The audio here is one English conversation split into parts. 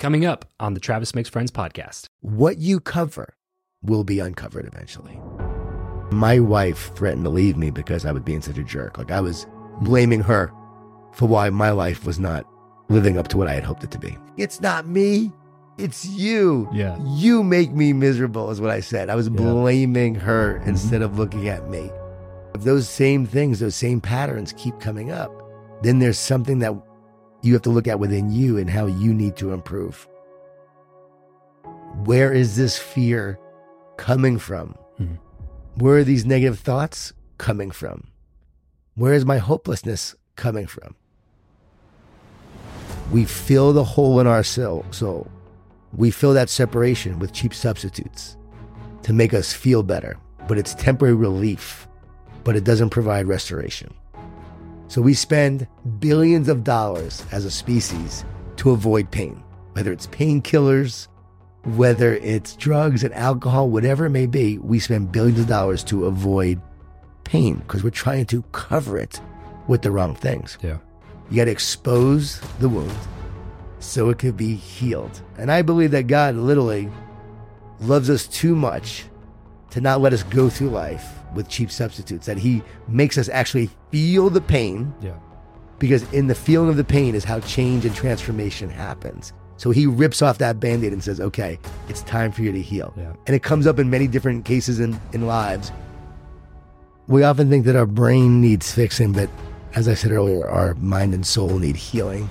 Coming up on the Travis Makes Friends podcast. What you cover will be uncovered eventually. My wife threatened to leave me because I was being such a jerk. Like I was blaming her for why my life was not living up to what I had hoped it to be. It's not me. It's you. Yeah. You make me miserable, is what I said. I was blaming her Mm-hmm. instead of looking at me. If those same things, those same patterns keep coming up, then there's something that you have to look at within you and how you need to improve. Where is this fear coming from? Mhm. Where are these negative thoughts coming from? Where is my hopelessness coming from? We fill the hole in our soul. soul. We fill that separation with cheap substitutes to make us feel better, but it's temporary relief, but it doesn't provide restoration. So we spend billions of dollars as a species to avoid pain, whether it's painkillers, whether it's drugs and alcohol, whatever it may be, we spend billions of dollars to avoid pain because we're trying to cover it with the wrong things. Yeah. You got to expose the wound so it could be healed. And I believe that God literally loves us too much to not let us go through life with cheap substitutes, that He makes us actually feel the pain Yeah. because in the feeling of the pain is how change and transformation happens. So He rips off that band aid and says, okay, it's time for you to heal. Yeah. And it comes up in many different cases in, in lives. We often think that our brain needs fixing, but as I said earlier, our mind and soul need healing.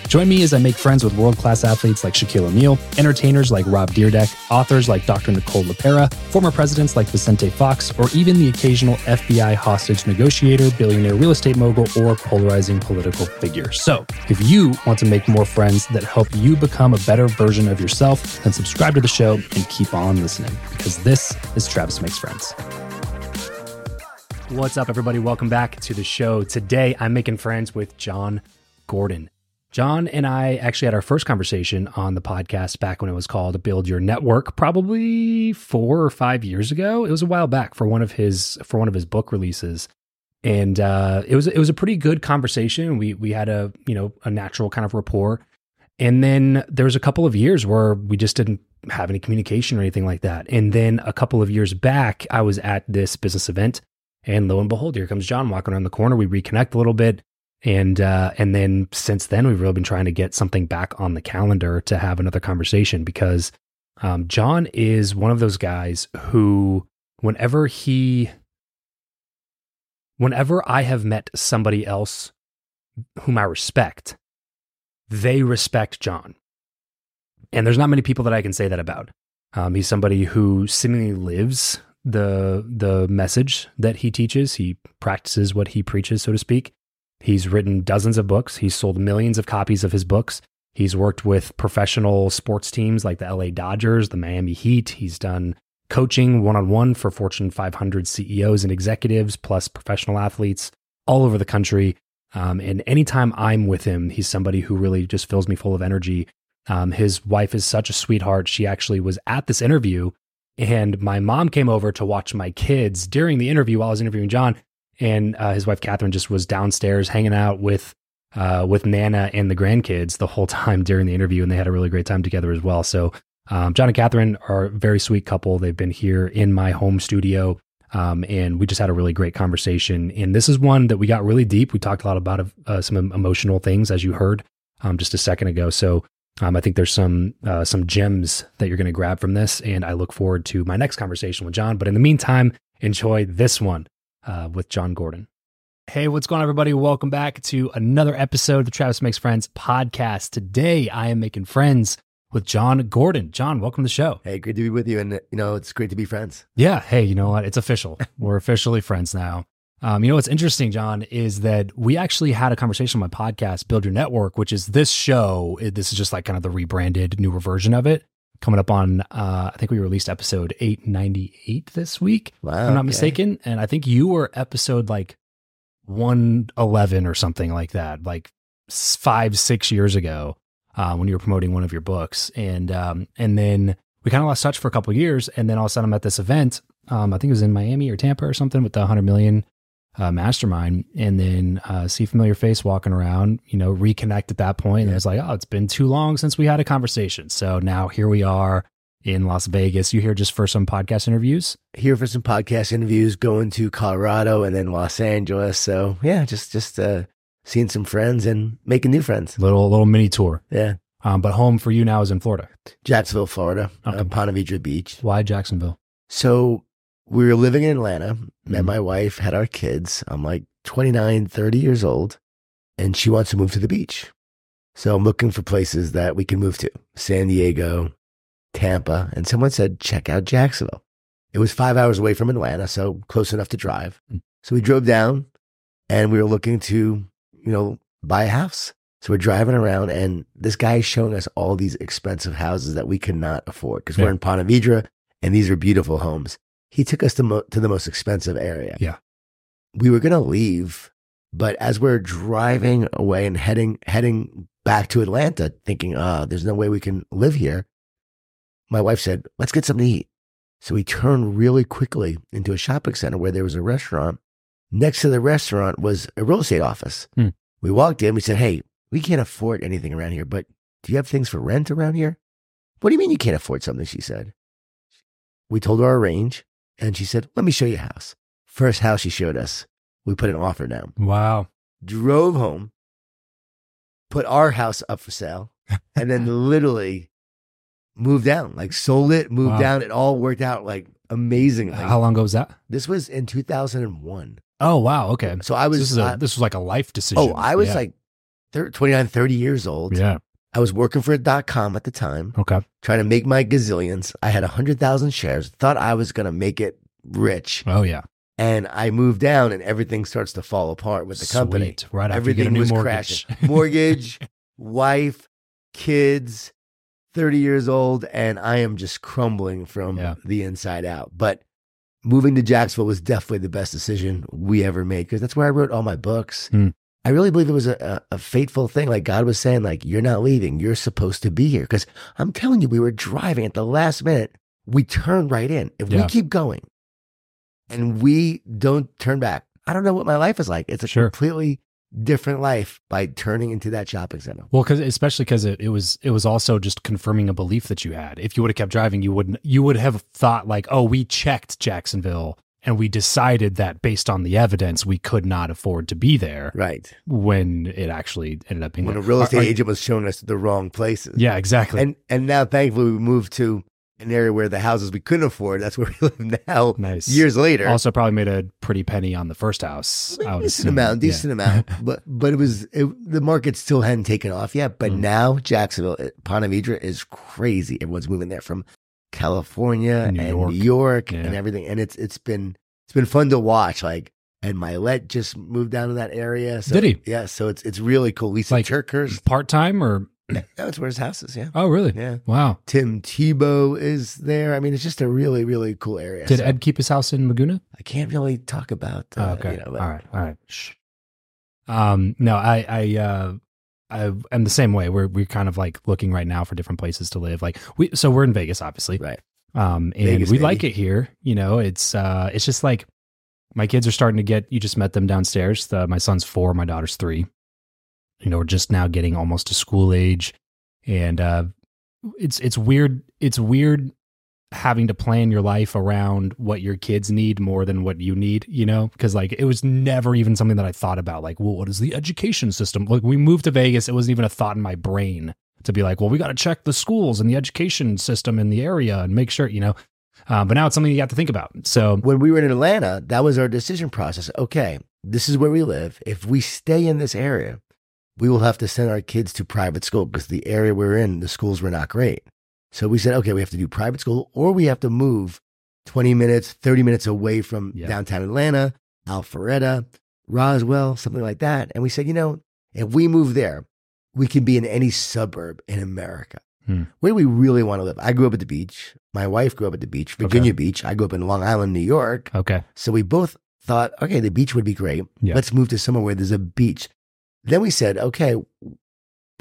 Join me as I make friends with world class athletes like Shaquille O'Neal, entertainers like Rob Dyrdek, authors like Dr. Nicole LePera, former presidents like Vicente Fox, or even the occasional FBI hostage negotiator, billionaire real estate mogul, or polarizing political figure. So, if you want to make more friends that help you become a better version of yourself, then subscribe to the show and keep on listening because this is Travis Makes Friends. What's up, everybody? Welcome back to the show. Today, I'm making friends with Jon Gordon. Jon and I actually had our first conversation on the podcast back when it was called Build Your Network, probably four or five years ago. It was a while back for one of his for one of his book releases, and uh, it was it was a pretty good conversation. We we had a you know a natural kind of rapport, and then there was a couple of years where we just didn't have any communication or anything like that. And then a couple of years back, I was at this business event, and lo and behold, here comes Jon walking around the corner. We reconnect a little bit and uh, and then since then we've really been trying to get something back on the calendar to have another conversation because um, Jon is one of those guys who whenever he whenever I have met somebody else whom I respect, they respect Jon, and there's not many people that I can say that about. Um, he's somebody who seemingly lives the the message that he teaches. He practices what he preaches, so to speak. He's written dozens of books. He's sold millions of copies of his books. He's worked with professional sports teams like the LA Dodgers, the Miami Heat. He's done coaching one on one for Fortune 500 CEOs and executives, plus professional athletes all over the country. Um, and anytime I'm with him, he's somebody who really just fills me full of energy. Um, his wife is such a sweetheart. She actually was at this interview, and my mom came over to watch my kids during the interview while I was interviewing Jon and uh, his wife Catherine just was downstairs hanging out with uh, with Nana and the grandkids the whole time during the interview, and they had a really great time together as well. So um, Jon and Catherine are a very sweet couple. They've been here in my home studio, um, and we just had a really great conversation. And this is one that we got really deep. We talked a lot about uh, some emotional things, as you heard um, just a second ago. So. Um, I think there's some uh, some gems that you're going to grab from this, and I look forward to my next conversation with Jon. But in the meantime, enjoy this one uh, with Jon Gordon. Hey, what's going on, everybody? Welcome back to another episode of the Travis Makes Friends podcast. Today, I am making friends with Jon Gordon. Jon, welcome to the show. Hey, great to be with you. And, you know, it's great to be friends. Yeah. Hey, you know what? It's official. We're officially friends now. Um, you know what's interesting, Jon, is that we actually had a conversation on my podcast, Build Your Network, which is this show. This is just like kind of the rebranded, newer version of it. Coming up on, uh, I think we released episode 898 this week, Wow. if I'm not okay. mistaken. And I think you were episode like 111 or something like that, like five, six years ago uh, when you were promoting one of your books, and um, and then we kind of lost touch for a couple of years, and then all of a sudden I'm at this event. Um, I think it was in Miami or Tampa or something with the 100 million uh, mastermind, and then uh, see a familiar face walking around. You know, reconnect at that point, and Yeah. it's like, oh, it's been too long since we had a conversation. So now here we are in Las Vegas. You here just for some podcast interviews? Here for some podcast interviews, going to Colorado and then Los Angeles. So yeah, just just uh, seeing some friends and making new friends. Little little mini tour. Yeah, Um, but home for you now is in Florida. Jacksonville, Florida, Okay. uh, Ponte Vedra Beach. Why Jacksonville? So we were living in Atlanta, met Mhm. my wife, had our kids. I'm like 29, 30 years old, and she wants to move to the beach. So I'm looking for places that we can move to San Diego, Tampa. And someone said, check out Jacksonville. It was five hours away from Atlanta, so close enough to drive. Mm. So we drove down and we were looking to, you know, buy a house. So we're driving around and this guy is showing us all these expensive houses that we could not afford because Yeah. we're in Ponte Vedra and these are beautiful homes. He took us to, mo- to the most expensive area. Yeah. We were going to leave, but as we're driving away and heading, heading back to Atlanta, thinking, ah, there's no way we can live here. My wife said, let's get something to eat. So we turned really quickly into a shopping center where there was a restaurant. Next to the restaurant was a real estate office. Hmm. We walked in, we said, hey, we can't afford anything around here, but do you have things for rent around here? What do you mean you can't afford something? She said. We told her our range and she said, let me show you a house. First house she showed us, we put an offer down, Wow. drove home, put our house up for sale, and then literally moved down, like sold it, moved Wow. down. It all worked out like amazingly. How long ago was that? This was in 2001. Oh wow. Okay. So I So was, this is a, uh, this was like a life decision. oh, I was Yeah. like thir 29, 30 years old. yeah. I was working for a dot com at the time, Okay. trying to make my gazillions. I had 100,000 shares, thought I was going to make it rich. Oh yeah. And I moved down and everything starts to fall apart with the company. Sweet. Right after you get a Everything new was mortgage. crashing. Mortgage, wife, kids, 30 years old, and I am just crumbling from Yeah. the inside out. But moving to Jacksonville was definitely the best decision we ever made because that's where I wrote all my books. Hmm. I really believe it was a, a, a fateful thing. Like God was saying, like, you're not leaving. You're supposed to be here. Because I'm telling you, we were driving at the last minute. We turned right in. If Yeah. we keep going and we don't turn back, I don't know what my life is like. It's a Sure. completely different life by turning into that shopping center. Well, because especially because it, it was it was also just confirming a belief that you had. If you would have kept driving, you wouldn't you would have thought like, oh, we checked Jacksonville and we decided that based on the evidence, we could not afford to be there. Right. When it actually ended up being When a real estate are- agent was showing us the wrong places. Yeah, exactly. And and now thankfully we moved to an area where the houses we couldn't afford. That's where we live now. nice. Years later. Also, probably made a pretty penny on the first house. I would decent assume. amount, Yeah. decent amount. But but it was it, the market still hadn't taken off yet. But Mm. now Jacksonville, uh, Ponte Vedra is crazy. Everyone's moving there from California New and York. New York Yeah. and everything. And it's it's been it's been fun to watch. Like and Mylett just moved down to that area. So, Did he? Yeah. So it's it's really cool. Lisa Like-. Part time or That's where his house is. Yeah. oh really? Yeah. Wow. Tim Tebow is there. I mean, it's just a really, really cool area. Did So Ed keep his house in Laguna? I can't really talk about. Uh, Oh, okay. You know, but- all right. All right. Shh. Um, no, I, I, uh, I am the same way. We're we're kind of like looking right now for different places to live. Like we, so we're in Vegas, obviously, Right. um, and Vegas, we baby. like it here. You know, it's uh, it's just like my kids are starting to get. You just met them downstairs. The, my son's four, my daughter's three. You know, we're just now getting almost to school age, and uh, it's it's weird. It's weird having to plan your life around what your kids need more than what you need, you know? Because like it was never even something that I thought about. Like, well, what is the education system? Like we moved to Vegas, it wasn't even a thought in my brain to be like, well, we got to check the schools and the education system in the area and make sure, you know. Uh, but now it's something you got to think about. So when we were in Atlanta, that was our decision process. Okay, this is where we live. If we stay in this area, we will have to send our kids to private school because the area we're in, the schools were not great. So we said, okay, we have to do private school or we have to move 20 minutes, 30 minutes away from Yeah. downtown Atlanta, Alpharetta, Roswell, something like that. And we said, you know, if we move there, we can be in any suburb in America. Hmm. Where do we really want to live? I grew up at the beach. My wife grew up at the beach, Virginia Okay. Beach. I grew up in Long Island, New York. okay, So we both thought, okay, the beach would be great. Yeah. Let's move to somewhere where there's a beach. then we said, okay,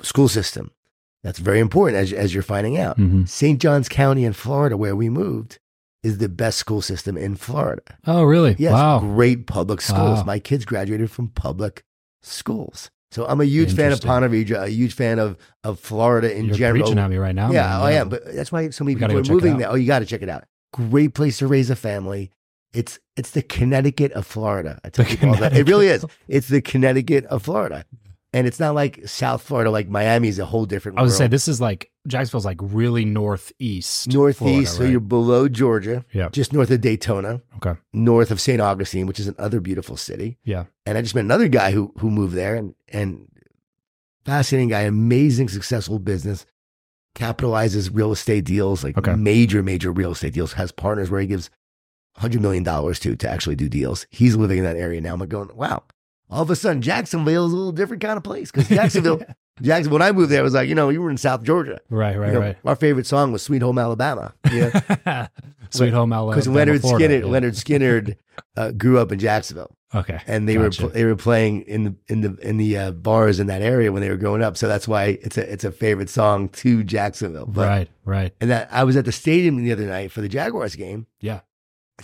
school system. That's very important as, as you're finding out. Mhm. St. Johns County in Florida, where we moved, is the best school system in Florida. Oh, really? Yes, Wow. great public schools. Wow. My kids graduated from public schools. So I'm a huge fan of. Ponte Vedra, a huge fan of, of Florida in You're general. preaching at me right now. yeah, man. I am. But that's why so many We people are moving there. Oh, you got to check it out. Great place to raise a family. It's it's the Connecticut of Florida. I tell The people all that. It really is. It's the Connecticut of Florida. And it's not like South Florida, like Miami is a whole different I would world. say this is like Jacksonville's like really northeast. Northeast, Florida, so right? you're below Georgia, Yeah. just north of Daytona, Okay. north of St. Augustine, which is another beautiful city. Yeah. And I just met another guy who who moved there and and fascinating guy, amazing successful business, capitalizes real estate deals, like Okay. major, major real estate deals, has partners where he gives hundred million dollars to to actually do deals. He's living in that area now. I'm like going, wow. All of a sudden, Jacksonville is a little different kind of place because Jacksonville, Jacksonville. When I moved there, it was like you know you were in South Georgia. Right, right, You know, right. Our favorite song was "Sweet Home Alabama." Yeah, Sweet home Alabama. because Lynyrd Florida, Skynyrd, yeah. Lynyrd Skynyrd uh, grew up in Jacksonville, Okay. and they Gotcha. were they were playing in the in the in the uh, bars in that area when they were growing up. So that's why it's a it's a favorite song to Jacksonville. But, right, right. And that I was at the stadium the other night for the Jaguars game. Yeah.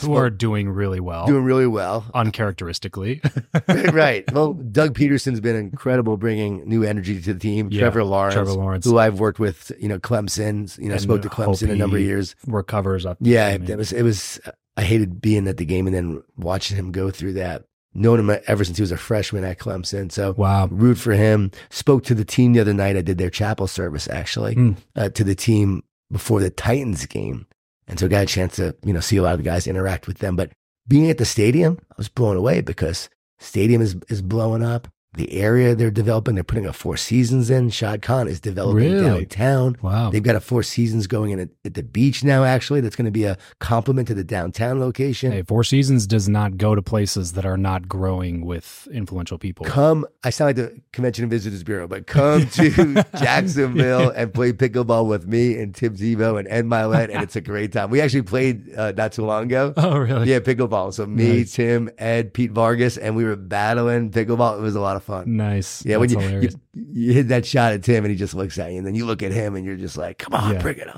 Who spoke- are doing really well, doing really well. uncharacteristically. right. Well, Doug Pederson's been incredible bringing new energy to the team. Yeah, Trevor Lawrence, Trevor Lawrence who I've worked with, you know, Clemson, you know, And spoke to Clemson a number of years. recovers up. Yeah, I mean, it was it was. I hated being at the game and then watching him go through that. Known him ever since he was a freshman at Clemson, so wow. root for him. Spoke to the team the other night. I did their chapel service actually Hmm. uh, to the team before the Titans game, and so I got a chance to you know see a lot of the guys interact with them. But being at the stadium, I was blown away because stadium is is blowing up. The area they're developing, they're putting a Four Seasons in. Shad Khan is developing Really? downtown. Wow. They've got a Four Seasons going in at, at the beach now. Actually, that's going to be a complement to the downtown location. Hey, Four Seasons does not go to places that are not growing with influential people. Come, I sound like the Convention and Visitors Bureau, but come to Jacksonville and play pickleball with me and Tim Tebow and Ed Mylett, and it's a great time. We actually played uh, not too long ago. Oh, really? Yeah, pickleball. So me, Nice. Tim, Ed, Pete Vargas, and we were battling pickleball. It was a lot of fun. Nice. Yeah, when That's you, you hilarious. you hit that shot at Tim and he just looks at you, and then you look at him and you're just like, "Come on, Yeah. bring it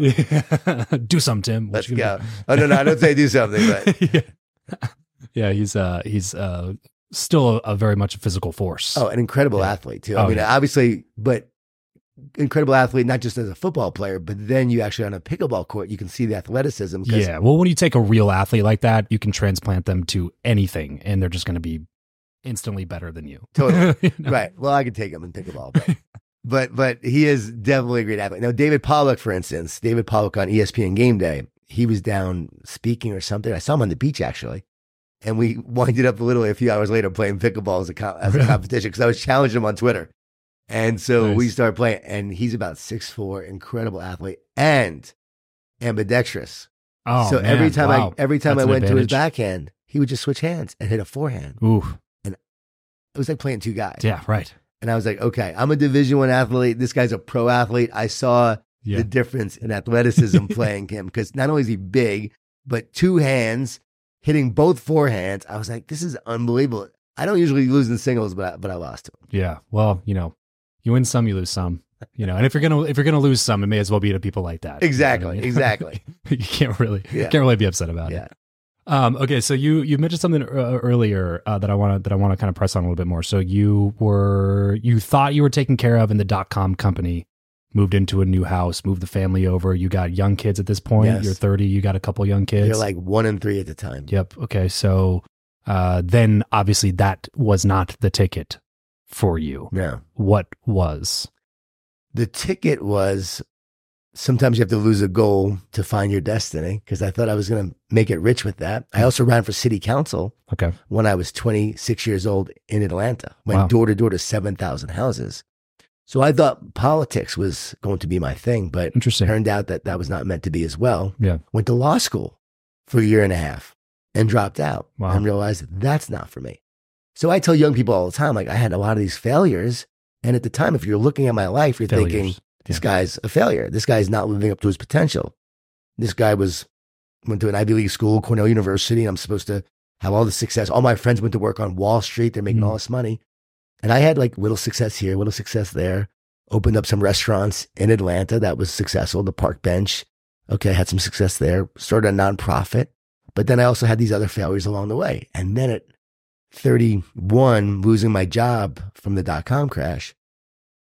up, do some, Tim. What let's you go." gonna Oh no, no, I don't say do something, but yeah. yeah, he's uh he's uh still a, a very much a physical force. Oh, an incredible Yeah. athlete too. I Oh, mean, yeah. obviously, but incredible athlete not just as a football player, but then you actually on a pickleball court, you can see the athleticism. yeah. Well, when you take a real athlete like that, you can transplant them to anything, and they're just going to be instantly better than you. Totally. You know? right. Well, I could take him in pickleball, but, but but he is definitely a great athlete. Now, David Pollack, for instance, David Pollack on ESPN Game Day, he was down speaking or something. I saw him on the beach actually. And we winded up literally a few hours later playing pickleball as a, co- as a competition because I was challenging him on Twitter. And so we started playing, and he's about six four, incredible athlete, and ambidextrous. Oh, so every time wow. I every time That's I went to his backhand, he would just switch hands and hit a forehand. Ooh, It was like playing two guys. yeah, right. And I was like, okay, I'm a Division One athlete. This guy's a pro athlete. I saw Yeah, the difference in athleticism playing him because not only is he big, but two hands hitting both forehands. I was like, this is unbelievable. I don't usually lose in singles, but I, but I lost to him. yeah. Well, you know, you win some, you lose some. You know, and if you're gonna if you're gonna lose some, it may as well be to people like that. Exactly, You know I mean? exactly. you can't really Yeah. can't really be upset about Yeah. it. Um, okay, so you you mentioned something uh, earlier uh, that I want to that I want to kind of press on a little bit more. So you were you thought you were taken care of in the dot com company, moved into a new house, moved the family over. You got young kids at this point. Yes. You're 30. You got a couple young kids. They're like one and three at the time. Yep. Okay. So uh, then obviously that was not the ticket for you. No. What was? The ticket was sometimes you have to lose a goal to find your destiny because I thought I was going to make it rich with that. I also ran for city council Okay. when I was 26 years old in Atlanta, went door to door to 7,000 houses. So I thought politics was going to be my thing, but Interesting. turned out that that was not meant to be as well. Yeah. Went to law school for a year and a half and dropped out Wow. and realized that's not for me. So I tell young people all the time, like I had a lot of these failures. And at the time, if you're looking at my life, you're thinking, Failures. This guy's a failure. This guy's not living up to his potential. This guy was went to an Ivy League school, Cornell University. and I'm supposed to have all the success. All my friends went to work on Wall Street. They're making Mhm. all this money. And I had like little success here, little success there. Opened up some restaurants in Atlanta that was successful. The Park Bench. Okay, had some success there. Started a nonprofit. But then I also had these other failures along the way. And then at 31, losing my job from the dot com crash,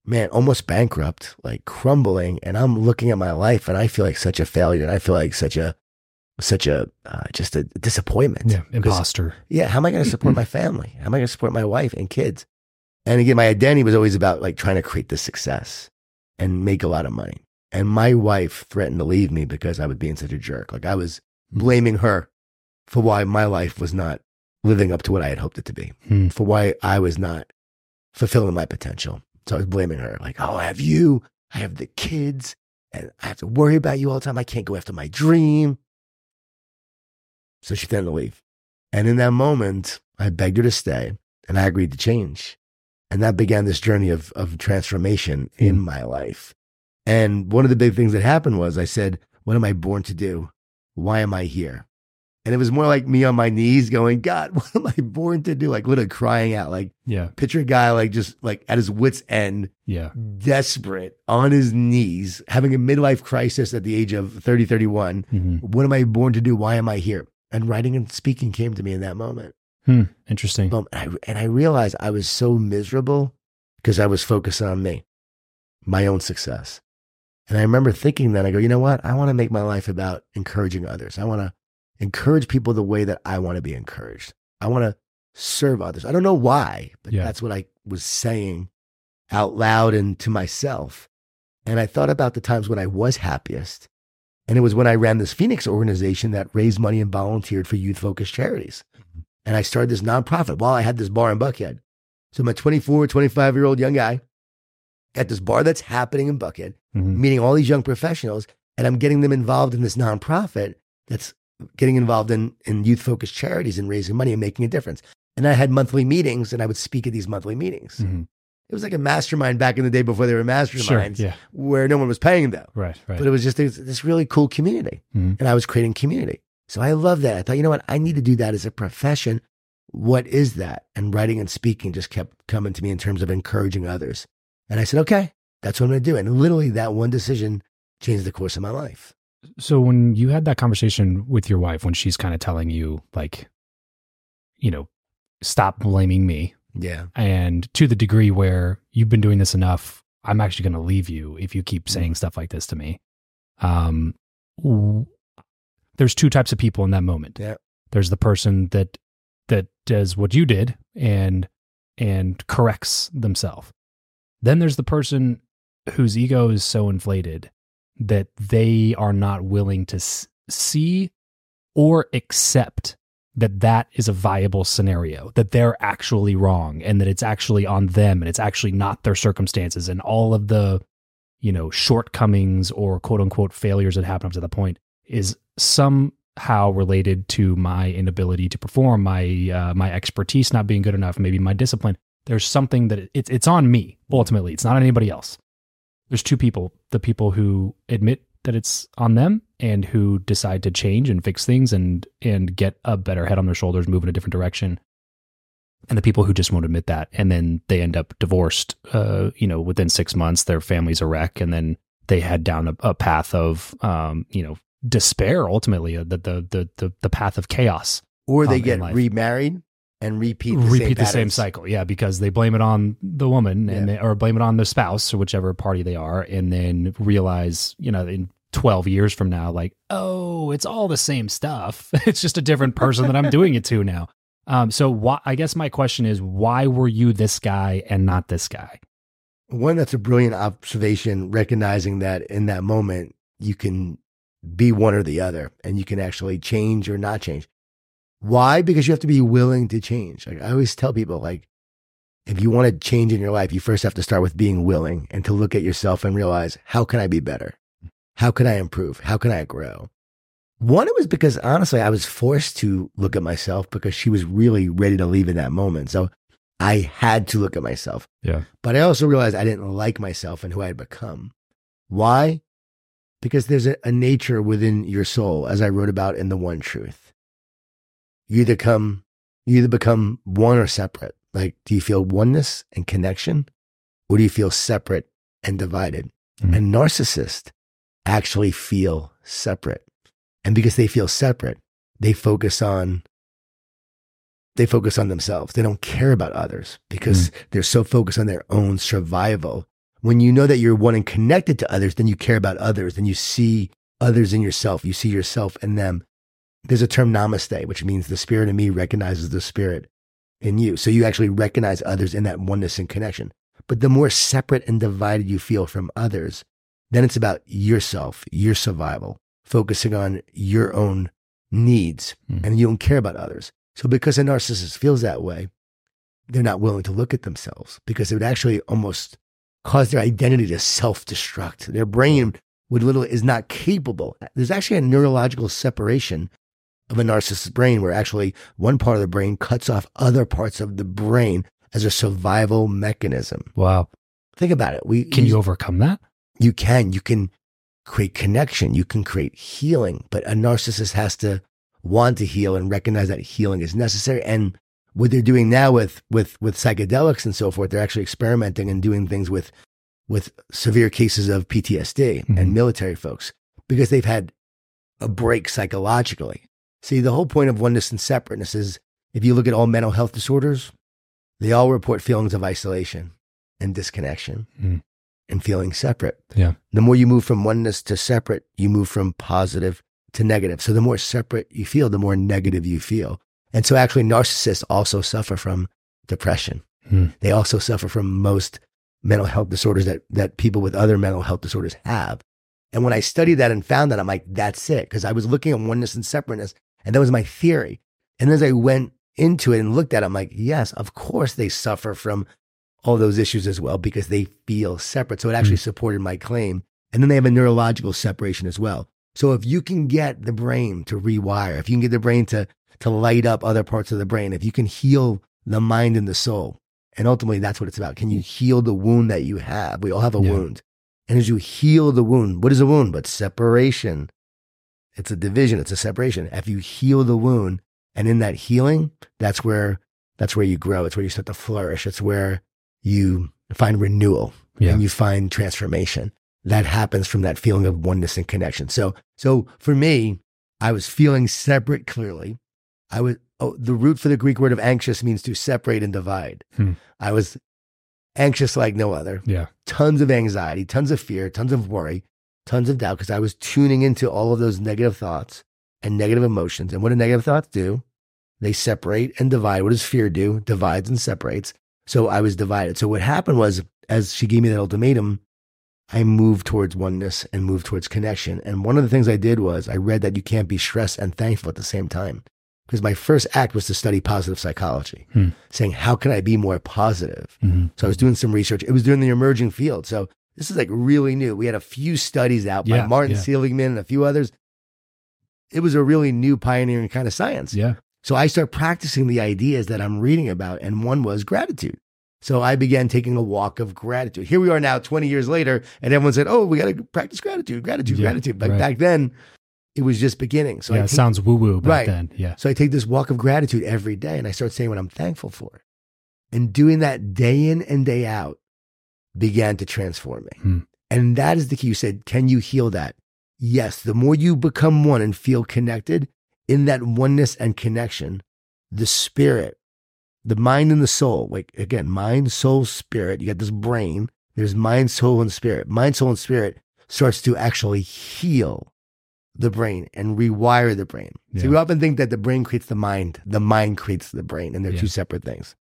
man, almost bankrupt, like crumbling. And I'm looking at my life and I feel like such a failure. And I feel like such a, such a, uh, just a disappointment. Yeah. Imposter. Yeah. How am I going to support my family? How am I going to support my wife and kids? And again, my identity was always about like trying to create this success and make a lot of money. And my wife threatened to leave me because I was being such a jerk. Like I was blaming her for why my life was not living up to what I had hoped it to be, Hmm. for why I was not fulfilling my potential. So I was blaming her, like, oh, I have you, I have the kids, and I have to worry about you all the time. I can't go after my dream. So she threatened to leave. And in that moment, I begged her to stay and I agreed to change. And that began this journey of, of transformation hmm. in my life. And one of the big things that happened was I said, What am I born to do? Why am I here? And it was more like me on my knees going, God, what am I born to do? Like literally crying out, like Yeah. picture a guy like just like at his wits end, Yeah. desperate on his knees, having a midlife crisis at the age of 30, 31. hmm What am I born to do? Why am I here? And writing and speaking came to me in that moment. Hmm. Interesting. Boom. And I, and I realized I was so miserable because I was focused on me, my own success. And I remember thinking then, I go, you know what? I want to make my life about encouraging others. I want to encourage people the way that I want to be encouraged. I want to serve others. I don't know why, but Yeah. that's what I was saying out loud and to myself. And I thought about the times when I was happiest. And it was when I ran this Phoenix organization that raised money and volunteered for youth focused charities. And I started this nonprofit while I had this bar in Buckhead. So I'm a 24, 25 year old young guy at this bar that's happening in Buckhead, Mhm. meeting all these young professionals, and I'm getting them involved in this nonprofit that's getting involved in, in youth focused charities and raising money and making a difference. And I had monthly meetings and I would speak at these monthly meetings. Mhm. It was like a mastermind back in the day before they were Sure. masterminds Yeah. where no one was paying though. Right. Right. But it was just this, this really cool community. Mhm. And I was creating community. So I love that. I thought, you know what? I need to do that as a profession. What is that? And writing and speaking just kept coming to me in terms of encouraging others. And I said, okay, that's what I'm going to do. And literally that one decision changed the course of my life. So when you had that conversation with your wife, when she's kind of telling you, like, you know, stop blaming me, Yeah. and to the degree where you've been doing this enough, I'm actually going to leave you if you keep Mm-hmm. saying stuff like this to me. Um, there's two types of people in that moment. Yeah. There's the person that that does what you did and and corrects themselves. Then there's the person whose ego is so inflated that they are not willing to see or accept that that is a viable scenario, that they're actually wrong and that it's actually on them and it's actually not their circumstances and all of the, you know, shortcomings or quote unquote failures that happen up to that point is somehow related to my inability to perform, my uh, my expertise not being good enough, maybe my discipline. There's something that it's it's on me ultimately. It's not on anybody else. There's two people: the people who admit that it's on them and who decide to change and fix things and and get a better head on their shoulders, move in a different direction. And the people who just won't admit that, and then they end up divorced. Uh, you know, within six months, their family's a wreck, and then they head down a, a path of, um, you know, despair. Ultimately, uh, the the the the, the path of chaos. Or they Um, get remarried and repeat the repeat same the same cycle. Yeah, because they blame it on the woman and Yeah. they, or blame it on the spouse or whichever party they are, and then realize, you know, in twelve years from now, like, oh, it's all the same stuff. it's just a different person that I'm doing it to now. Um, so why? I guess my question is, why were you this guy and not this guy? One, that's a brilliant observation, recognizing that in that moment, you can be one or the other and you can actually change or not change. Why? Because you have to be willing to change. Like I always tell people, like, if you want to change in your life, you first have to start with being willing and to look at yourself and realize, how can I be better? How can I improve? How can I grow? One, it was because honestly, I was forced to look at myself because she was really ready to leave in that moment. So I had to look at myself. Yeah. But I also realized I didn't like myself and who I had become. Why? Because there's a, a nature within your soul, as I wrote about in The One Truth. You either come, you either become one or separate. Like, do you feel oneness and connection, or do you feel separate and divided? Mhm. And narcissists actually feel separate. And because they feel separate, they focus on they focus on themselves. They don't care about others because they're so focused on their own survival. When you know that you're one and connected to others, then you care about others, then you see others in yourself. You see yourself in them. There's a term namaste, which means the spirit in me recognizes the spirit in you. So you actually recognize others in that oneness and connection. But the more separate and divided you feel from others, then it's about yourself, your survival, focusing on your own needs, Mm. and you don't care about others. So because a narcissist feels that way, they're not willing to look at themselves because it would actually almost cause their identity to self-destruct. Their brain would literally is not capable. There's actually a neurological separation of a narcissist's brain where actually one part of the brain cuts off other parts of the brain as a survival mechanism. Wow. Think about it. We Can you overcome that? you can you can create connection you can create healing but a narcissist has to want to heal and recognize that healing is necessary and what they're doing now with with with psychedelics and so forth they're actually experimenting and doing things with with severe cases of PTSD Mhm. and military folks because they've had a break psychologically see the whole point of oneness and separateness is if you look at all mental health disorders they all report feelings of isolation and disconnection Mm. and feeling separate Yeah. the more you move from oneness to separate, you move from positive to negative. So the more separate you feel, the more negative you feel. And so actually narcissists also suffer from depression. Hmm. They also suffer from most mental health disorders that, that people with other mental health disorders have. And when I studied that and found that, I'm like, that's it. Cause I was looking at oneness and separateness and that was my theory. And as I went into it and looked at it, I'm like, yes, of course they suffer from all those issues as well because they feel separate. So it actually mm. supported my claim. And then they have a neurological separation as well. So if you can get the brain to rewire, if you can get the brain to to light up other parts of the brain, if you can heal the mind and the soul, and ultimately that's what it's about. Can you heal the wound that you have? We all have a Yeah. wound. And as you heal the wound, what is a wound but separation? It's a division, it's a separation. If you heal the wound and in that healing, that's where that's where you grow. It's where you start to flourish. It's where you find renewal Yeah. and you find transformation. That happens from that feeling of oneness and connection. So, so for me, I was feeling separate clearly. I was, oh, the root for the Greek word of anxious means to separate and divide. Hmm. I was anxious like no other, Yeah. tons of anxiety, tons of fear, tons of worry, tons of doubt, because I was tuning into all of those negative thoughts and negative emotions. And what do negative thoughts do? They separate and divide. What does fear do? Divides and separates. So I was divided. So what happened was, as she gave me that ultimatum, I moved towards oneness and moved towards connection. And one of the things I did was I read that you can't be stressed and thankful at the same time. Because my first act was to study positive psychology, Hmm. saying, how can I be more positive? Mhm. So I was doing some research. It was during the emerging field. So this is like really new. We had a few studies out by Yeah, Martin yeah. Seligman and a few others. It was a really new pioneering kind of science. Yeah. So I start practicing the ideas that I'm reading about, and one was gratitude. So I began taking a walk of gratitude. Here we are now, 20 years later, and everyone said, "Oh, we got to practice gratitude, gratitude, Yeah, gratitude." But right. back then, it was just beginning. So yeah. I it sounds woo woo back Right. then. Yeah. so I take this walk of gratitude every day, and I start saying what I'm thankful for, and doing that day in and day out began to transform me. Hmm. And that is the key. You said, "Can you heal that?" Yes. The more you become one and feel connected in that oneness and connection, the spirit, the mind and the soul, like again, mind, soul, spirit, you got this brain, there's mind, soul, and spirit. Mind, soul, and spirit starts to actually heal the brain and rewire the brain. So we often think that the brain creates the mind, the mind creates the brain, and they're Yeah. two separate things.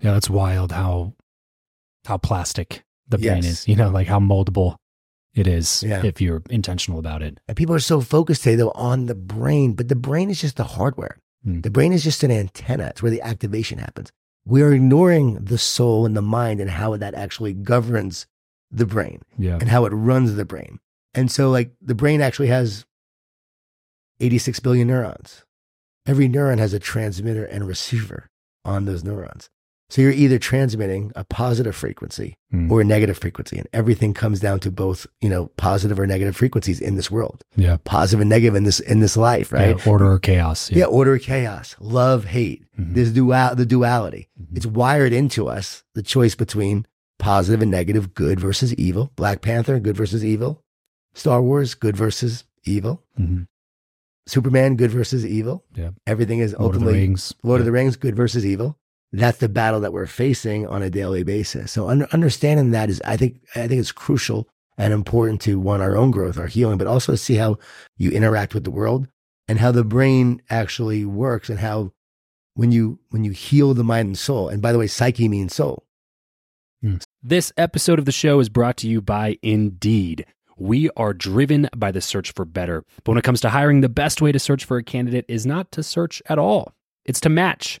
Yeah. That's wild how how plastic the brain Yes. is. You know, like how moldable it is Yeah. if you're intentional about it. And people are so focused today, though, on the brain, but the brain is just the hardware. Hmm. The brain is just an antenna. It's where the activation happens. We are ignoring the soul and the mind and how that actually governs the brain Yeah. and how it runs the brain. And so, like, the brain actually has 86 billion neurons. Every neuron has a transmitter and receiver on those neurons. So you're either transmitting a positive frequency Mm. or a negative frequency. And everything comes down to both, you know, positive or negative frequencies in this world. Yeah. Positive and negative in this in this life, right? Yeah, order or chaos. Yeah, order, or chaos, love, hate. Mhm. There's dual the duality. Mhm. It's wired into us the choice between positive and negative, good versus evil. Black Panther, good versus evil. Star Wars, good versus evil. Mhm. Superman, good versus evil. Yeah. Everything is Lord of the ultimately Rings. Lord of the Rings, good versus evil. That's the battle that we're facing on a daily basis. So under, understanding that is, I think, I think it's crucial and important to one our own growth, our healing, but also see how you interact with the world and how the brain actually works and how when you when you heal the mind and soul. And by the way, psyche means soul. Hmm. This episode of the show is brought to you by Indeed. We are driven by the search for better. But when it comes to hiring, the best way to search for a candidate is not to search at all, it's to match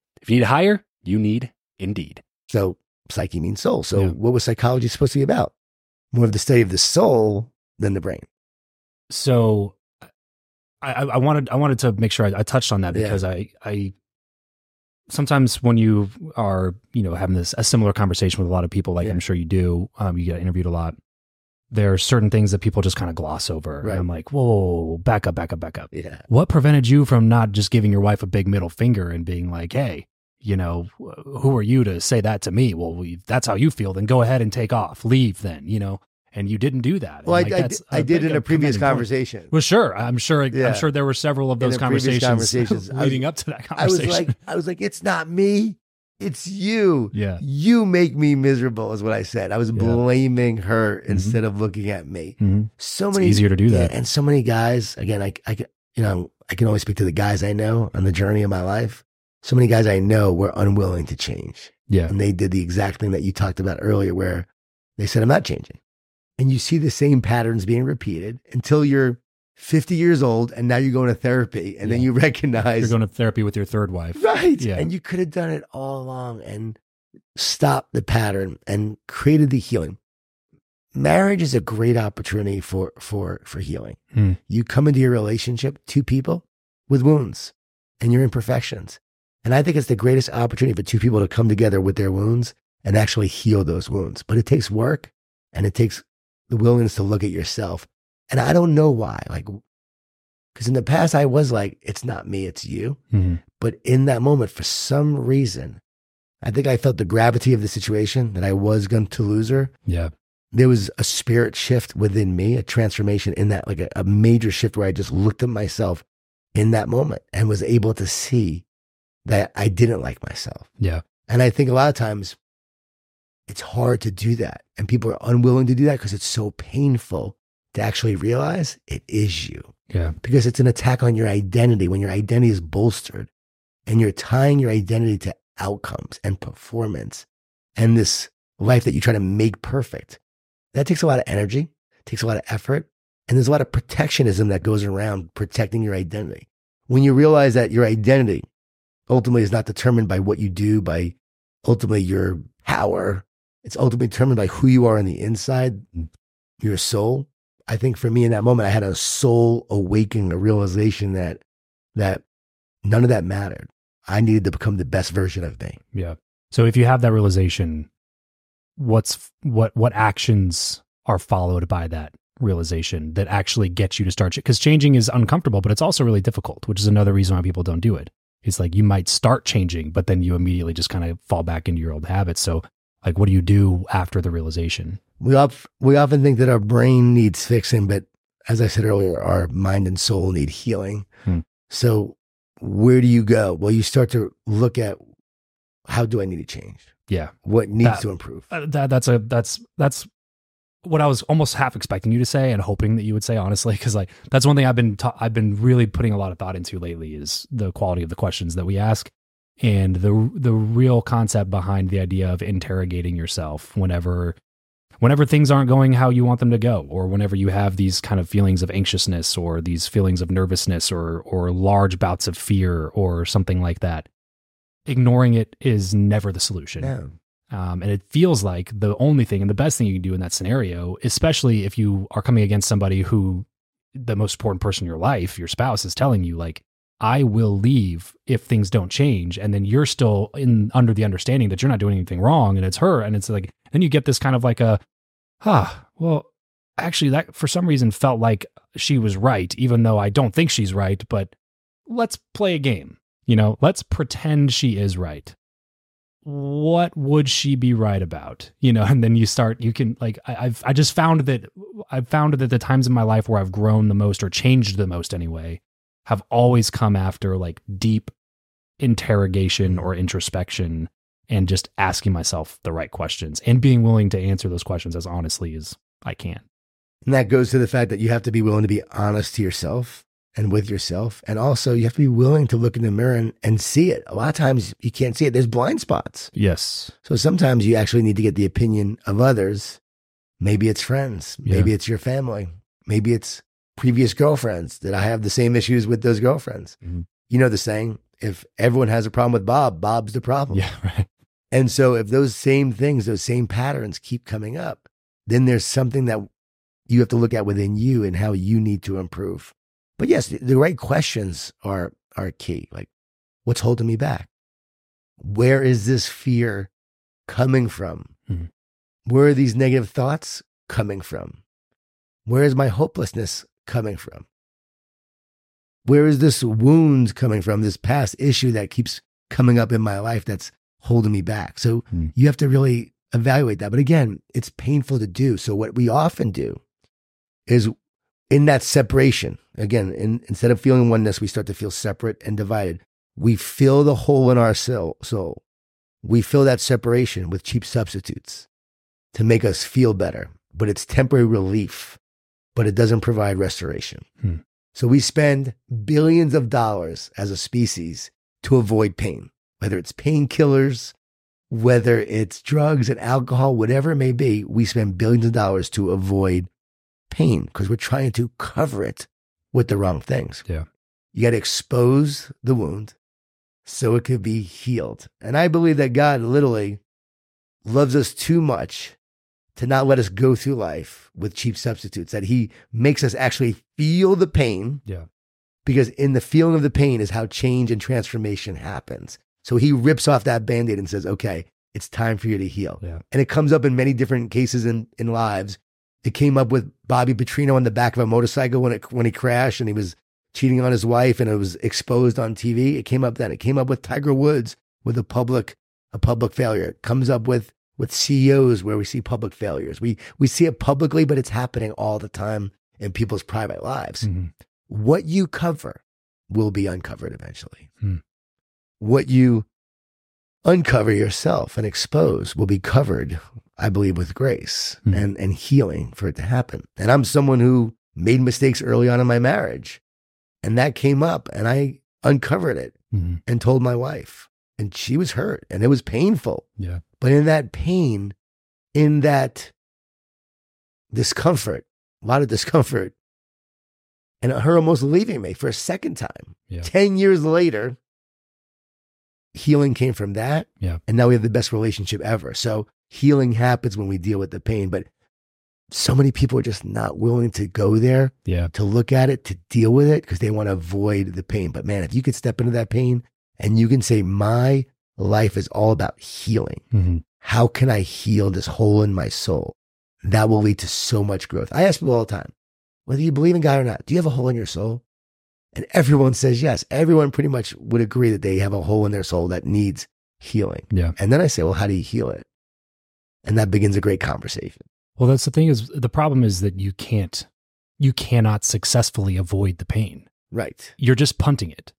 If you need to hire, you need Indeed. So psyche means soul. So Yeah. what was psychology supposed to be about? More of the study of the soul than the brain. So I, I wanted I wanted to make sure I, I touched on that Yeah. because I I sometimes when you are you know having this a similar conversation with a lot of people like Yeah. I'm sure you do um, you get interviewed a lot there are certain things that people just kind of gloss over Right. and I'm like whoa, whoa, back up back up back up Yeah. what prevented you from not just giving your wife a big middle finger and being like hey you know who are you to say that to me well we, that's how you feel then go ahead and take off leave then you know and you didn't do that Well, I, like, I, that's did- I did in a previous commending point. conversation. Well, sure. I'm sure. Yeah. I'm sure there were several of those conversations, conversations, I was- leading up to that conversation. I was conversation. like, I was like, it's not me, it's you. yeah, You make me miserable, is what I said. I was Yeah. blaming her instead of looking at me. Mhm. So it's many easier to do yeah, that. and so many guys. Again, I, I can, you know, I can only speak to the guys I know on the journey of my life. So many guys I know were unwilling to change, Yeah, and they did the exact thing that you talked about earlier, where they said, "I'm not changing," and you see the same patterns being repeated until you're 50 years old, and now you're going to therapy, and then you recognize you're going to therapy with your third wife. Right. Yeah. And you could have done it all along and stopped the pattern and created the healing. Marriage is a great opportunity for for for healing. Hmm. You come into your relationship, two people with wounds and your imperfections. And I think it's the greatest opportunity for two people to come together with their wounds and actually heal those wounds. But it takes work and it takes the willingness to look at yourself. And I don't know why. Like because in the past I was like, it's not me, it's you. Mhm. But in that moment, for some reason, I think I felt the gravity of the situation that I was going to lose her. Yeah, There was a spirit shift within me, a transformation in that, like a, a major shift where I just looked at myself in that moment and was able to see that I didn't like myself. yeah, And I think a lot of times it's hard to do that. And people are unwilling to do that because it's so painful to actually realize it is you. Yeah. because it's an attack on your identity when your identity is bolstered and you're tying your identity to outcomes and performance and this life that you try to make perfect. That takes a lot of energy, takes a lot of effort, and there's a lot of protectionism that goes around protecting your identity. When you realize that your identity ultimately is not determined by what you do, by ultimately your power, it's ultimately determined by who you are on the inside, your soul. I think for me in that moment, I had a soul awakening, a realization that that none of that mattered. I needed to become the best version of me. Yeah. So if you have that realization, what's what what actions are followed by that realization that actually gets you to start because changing is uncomfortable, but it's also really difficult, which is another reason why people don't do it. It's like you might start changing, but then you immediately just kind of fall back into your old habits. So like what do you do after the realization? We of, we often think that our brain needs fixing, but as I said earlier, our mind and soul need healing. Hmm. So where do you go? Well, you start to look at how do I need to change? Yeah. What needs That- to improve? Uh, that that's a that's that's what I was almost half expecting you to say and hoping that you would say honestly because like that's one thing I've been ta- I've been really putting a lot of thought into lately is the quality of the questions that we ask and the the real concept behind the idea of interrogating yourself whenever whenever things aren't going how you want them to go or whenever you have these kind of feelings of anxiousness or these feelings of nervousness or or large bouts of fear or something like that ignoring it is never the solution No. Um, and it feels like the only thing and the best thing you can do in that scenario, especially if you are coming against somebody who the most important person in your life, your spouse, is telling you, like, I will leave if things don't change. And then you're still in under the understanding that you're not doing anything wrong and it's her. And it's like, then you get this kind of like a, ah, well, actually, that for some reason felt like she was right, even though I don't think she's right. But let's play a game. You know, let's pretend she is right what would she be right about? You know and then you start you can like I, i've i just found that i've found that the times in my life where i've grown the most or changed the most anyway have always come after like deep interrogation or introspection and just asking myself the right questions and being willing to answer those questions as honestly as i can. And that goes to the fact that you have to be willing to be honest to yourself and with yourself. And also, you have to be willing to look in the mirror and, and see it. A lot of times, you can't see it. There's blind spots. yes So sometimes you actually need to get the opinion of others. Maybe it's friends. Maybe Yeah. it's your family. Maybe it's previous girlfriends that I have the same issues with those girlfriends. Mhm. You know the saying, if everyone has a problem with Bob, Bob's the problem. yeah right And so if those same things, those same patterns keep coming up, then there's something that you have to look at within you and how you need to improve. But yes, the, the right questions are are key. Like, what's holding me back? Where is this fear coming from? Mhm. Where are these negative thoughts coming from? Where is my hopelessness coming from? Where is this wound coming from? This past issue that keeps coming up in my life that's holding me back. So Hmm. you have to really evaluate that. But again, it's painful to do. So what we often do is in that separation, again, in, instead of feeling oneness, we start to feel separate and divided. We fill the hole in our soul. soul. We fill that separation with cheap substitutes to make us feel better, but it's temporary relief, but it doesn't provide restoration. Hmm. So we spend billions of dollars as a species to avoid pain, whether it's painkillers, whether it's drugs and alcohol, whatever it may be, we spend billions of dollars to avoid pain because we're trying to cover it with the wrong things. Yeah. You got to expose the wound so it could be healed. And I believe that God literally loves us too much to not let us go through life with cheap substitutes, that He makes us actually feel the pain yeah because in the feeling of the pain is how change and transformation happens. So he rips off that band-aid and says, okay, it's time for you to heal. Yeah. And it comes up in many different cases in, in lives. It came up with Bobby Petrino on the back of a motorcycle when it when he crashed and he was cheating on his wife and it was exposed on TV. It came up then. It came up with Tiger Woods with a public a public failure. It comes up with with CEOs where we see public failures. We we see it publicly, but it's happening all the time in people's private lives Mhm. what you cover will be uncovered eventually. Hmm. What you uncover yourself and expose will be covered, I believe, with grace Hmm. and, and healing for it to happen. And I'm someone who made mistakes early on in my marriage. And that came up and I uncovered it Mhm. and told my wife. And she was hurt and it was painful. Yeah. But in that pain, in that discomfort, a lot of discomfort, and her almost leaving me for a second time, Yeah. 10 years later, healing came from that. Yeah. And now we have the best relationship ever. So healing happens when we deal with the pain. But so many people are just not willing to go there, Yeah. to look at it, to deal with it because they want to avoid the pain. But man, if you could step into that pain and you can say, my life is all about healing. hmm How can I heal this hole in my soul? That will lead to so much growth. I ask people all the time, whether you believe in God or not, do you have a hole in your soul? And everyone says yes. Everyone pretty much would agree that they have a hole in their soul that needs healing. Yeah. And then I say, well, how do you heal it? And that begins a great conversation. Well, that's the thing is the problem is that you can't, you cannot successfully avoid the pain. Right. You're just punting it.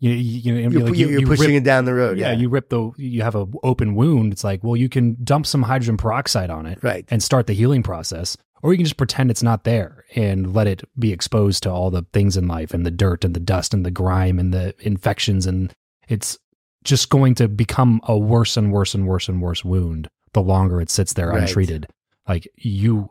You, you, you know, You're, like you're, you- you pushing rip- it down the road. yeah, Yeah. you rip the, you have a open wound. It's like, well, you can dump some hydrogen peroxide on it right. and start the healing process, or you can just pretend it's not there and let it be exposed to all the things in life and the dirt and the dust and the grime and the infections. And it's just going to become a worse and worse and worse and worse wound the longer it sits there Right. untreated. Like you,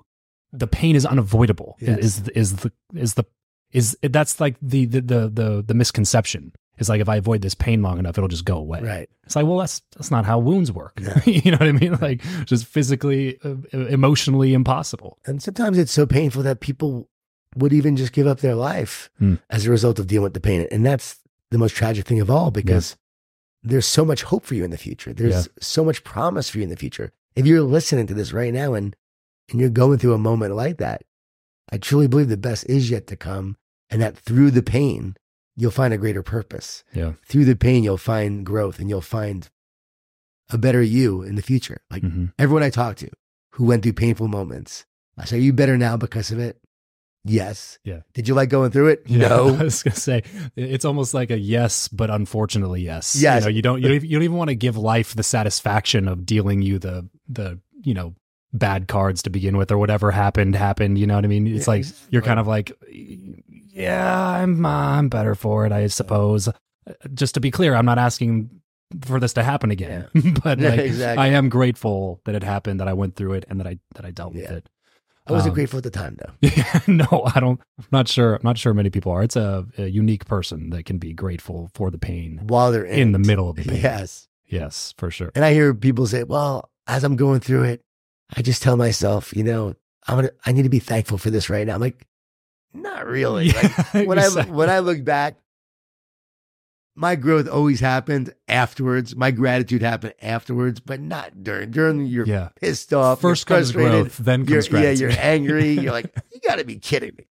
the pain is unavoidable. Yes. Is is the is the is that's like the the the the, the misconception. Is like if I avoid this pain long enough, it'll just go away. Right. It's like, well, that's that's not how wounds work. No. you know what I mean? Like just physically, uh, emotionally impossible. And sometimes it's so painful that people would even just give up their life Hmm. as a result of dealing with the pain. And that's the most tragic thing of all because there's so much hope for you in the future. There's so much promise for you in the future. If you're listening to this right now and, and you're going through a moment like that, I truly believe the best is yet to come and that through the pain, you'll find a greater purpose. Yeah. Through the pain, you'll find growth and you'll find a better you in the future. Like hmm everyone I talk to who went through painful moments, I say, Are you better now because of it? Yes. Yeah. Did you like going through it? I No. I was gonna say it's almost like a yes, but unfortunately yes. Yes. You, know, you don't you don't, even- you don't even want to give life the satisfaction of dealing you the the you know bad cards to begin with or whatever happened happened. You know what I mean? It's Yeah, like you're kind of like yeah, I'm I'm better for it, I suppose. Uh, just to be clear, I'm not asking for this to happen again, but like, exactly. I am grateful that it happened, that I went through it, and that I that I dealt with it. I wasn't Um, grateful at the time though. Yeah, no, I don't. I'm not sure. I'm not sure many people are. It's a, a unique person that can be grateful for the pain While they're in, in the middle of the pain. Yes. Yes, for sure. And I hear people say, Well, as I'm going through it, I just tell myself, you know, I'm gonna I need to be thankful for this right now. I'm like, not really. Like, Yeah, when I when I look back, my growth always happened afterwards. My gratitude happened afterwards, but not during. During you're yeah, pissed off, first comes growth, then you're, comes yeah, you're angry. You're like, you got to be kidding me.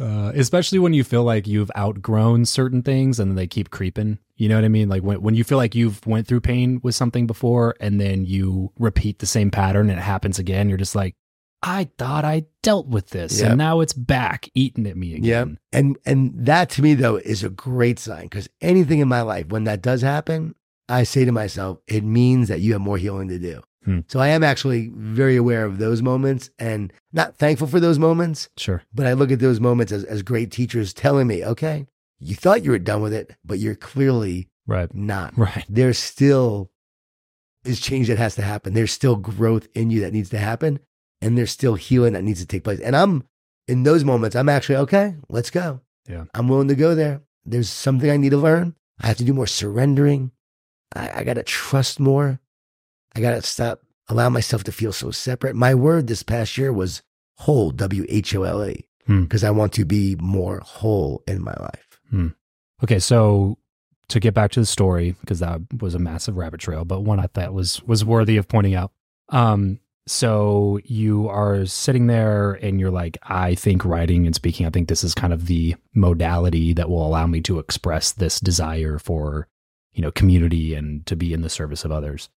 uh, especially when you feel like you've outgrown certain things and they keep creeping. You know what I mean? Like when when you feel like you've went through pain with something before and then you repeat the same pattern and it happens again, you're just like, I thought I dealt with this Yep. and now it's back eating at me Yeah, again. and and that to me though is a great sign because anything in my life when that does happen, I say to myself, it means that you have more healing to do. Hmm. So I am actually very aware of those moments and not thankful for those moments, Sure. but I look at those moments as, as great teachers telling me, okay, you thought you were done with it, but you're clearly Right. not. Right. There's still is change that has to happen. There's still growth in you that needs to happen, and there's still healing that needs to take place. And I'm in those moments, I'm actually okay. Let's go. Yeah. I'm willing to go there. There's something I need to learn. I have to do more surrendering. I, I got to trust more. I got to stop allow myself to feel so separate. My word this past year was whole, W H O L E, Hmm. because I want to be more whole in my life. Okay, so to get back to the story, because that was a massive rabbit trail, but one I thought was was worthy of pointing out. Um, so you are sitting there and you're like, I think writing and speaking, I think this is kind of the modality that will allow me to express this desire for, you know, community and to be in the service of others.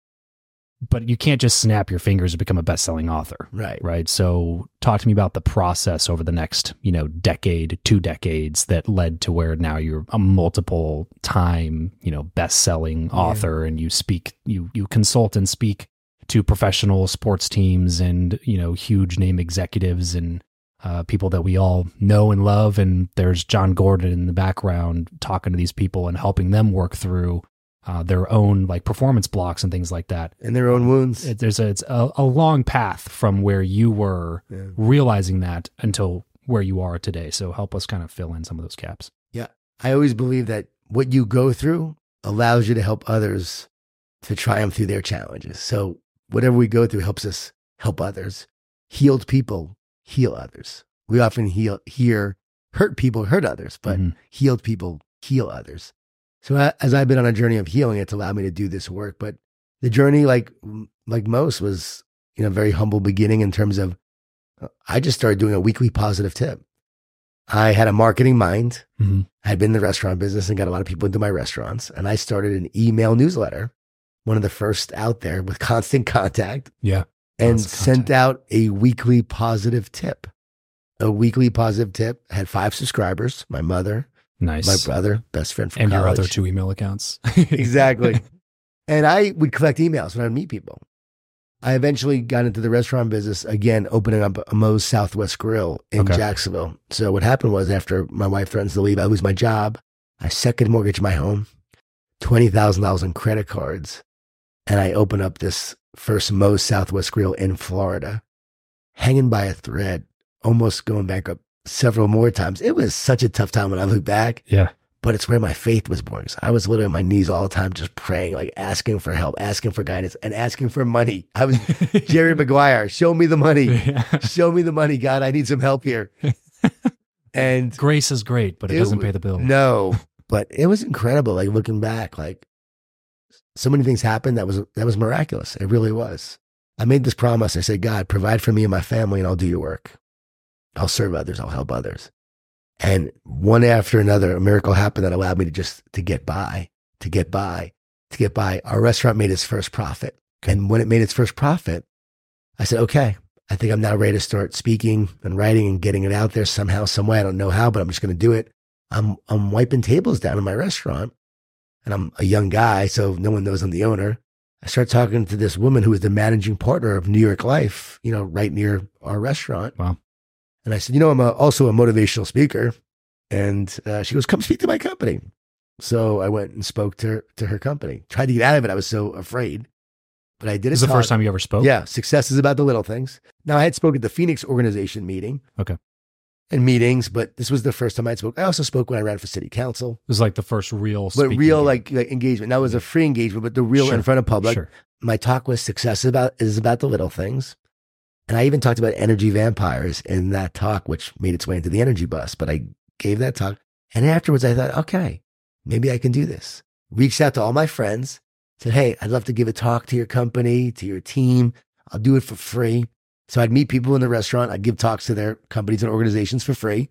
But you can't just snap your fingers and become a best-selling author Right. right? So talk to me about the process over the next, you know, decade, two decades that led to where now you're a multiple time, you know, best-selling author and you speak you you consult and speak to professional sports teams and, you know, huge name executives and uh, people that we all know and love. And there's Jon Gordon in the background talking to these people and helping them work through uh, their own like performance blocks and things like that. And their own wounds. It, there's a, it's a, a long path from where you were Yeah. realizing that until where you are today. So help us kind of fill in some of those gaps. Yeah, I always believe that what you go through allows you to help others to triumph through their challenges. So whatever we go through helps us help others. Healed people heal others. We often heal, hear hurt people hurt others, but Mhm. healed people heal others. So a- as I've been on a journey of healing, it's allowed me to do this work. But the journey, like like most, was you know very humble beginning in terms of uh, I just started doing a weekly positive tip. I had a marketing mind. Mhm. I had been in the restaurant business and got a lot of people into my restaurants. And I started an email newsletter, one of the first out there with constant contact, Yeah. and Constant sent out a weekly positive tip. A weekly positive tip had five subscribers my mother, Nice. my brother, best friend from and your other two email accounts. exactly. and I would collect emails when I would meet people. I eventually got into the restaurant business again, opening up a Moe's Southwest Grill in Okay. Jacksonville. So what happened was after my wife threatens to leave, I lose my job. I second mortgage my home, twenty thousand dollars in credit cards, and I open up this first Moe's Southwest Grill in Florida, hanging by a thread, almost going bankrupt several more times. It was such a tough time when I look back yeah. but it's where my faith was born. 'Cause I was literally on my knees all the time, just praying, like asking for help, asking for guidance, and asking for money. I was Jerry Maguire. Show me the money. Yeah. Show me the money, God. I need some help here. And Grace is great, but it, It doesn't pay the bill. no, but it was incredible. Like looking back, like so many things happened that was that was miraculous. It really was. I made this promise. I said, God, provide for me and my family, and I'll do your work. I'll serve others. I'll help others. And one after another, a miracle happened that allowed me to just to get by, to get by, to get by. Our restaurant made its first profit, and when it made its first profit, I said, okay, I think I'm now ready to start speaking and writing and getting it out there somehow, some way. I don't know how, but I'm just going to do it. I'm I'm wiping tables down in my restaurant, and I'm a young guy, so no one knows I'm the owner. I start talking to this woman who is the managing partner of New York Life, you know, right near our restaurant. Wow. And I said, you know, I'm a, also a motivational speaker, and uh, she goes, come speak to my company. So I went and spoke to her, to her company. Tried to get out of it. I was so afraid, but I did it. This is the first time you ever spoke? Yeah, success is about the little things. Now I had spoken at the Phoenix organization meeting. Okay. And meetings, but this was the first time I spoke. I also spoke when I ran for city council, It was like the first real but real like, like engagement. That was a free engagement, but the real Sure, in front of public. Sure. My talk was success is uh, about is about the little things, and I even talked about energy vampires in that talk, which made its way into the energy bus. But I gave that talk, and afterwards I thought, okay, maybe I can do this. Reached out to all my friends, said, hey, I'd love to give a talk to your company, to your team. I'll do it for free. So I'd meet people in the restaurant. I'd give talks to their companies and organizations for free.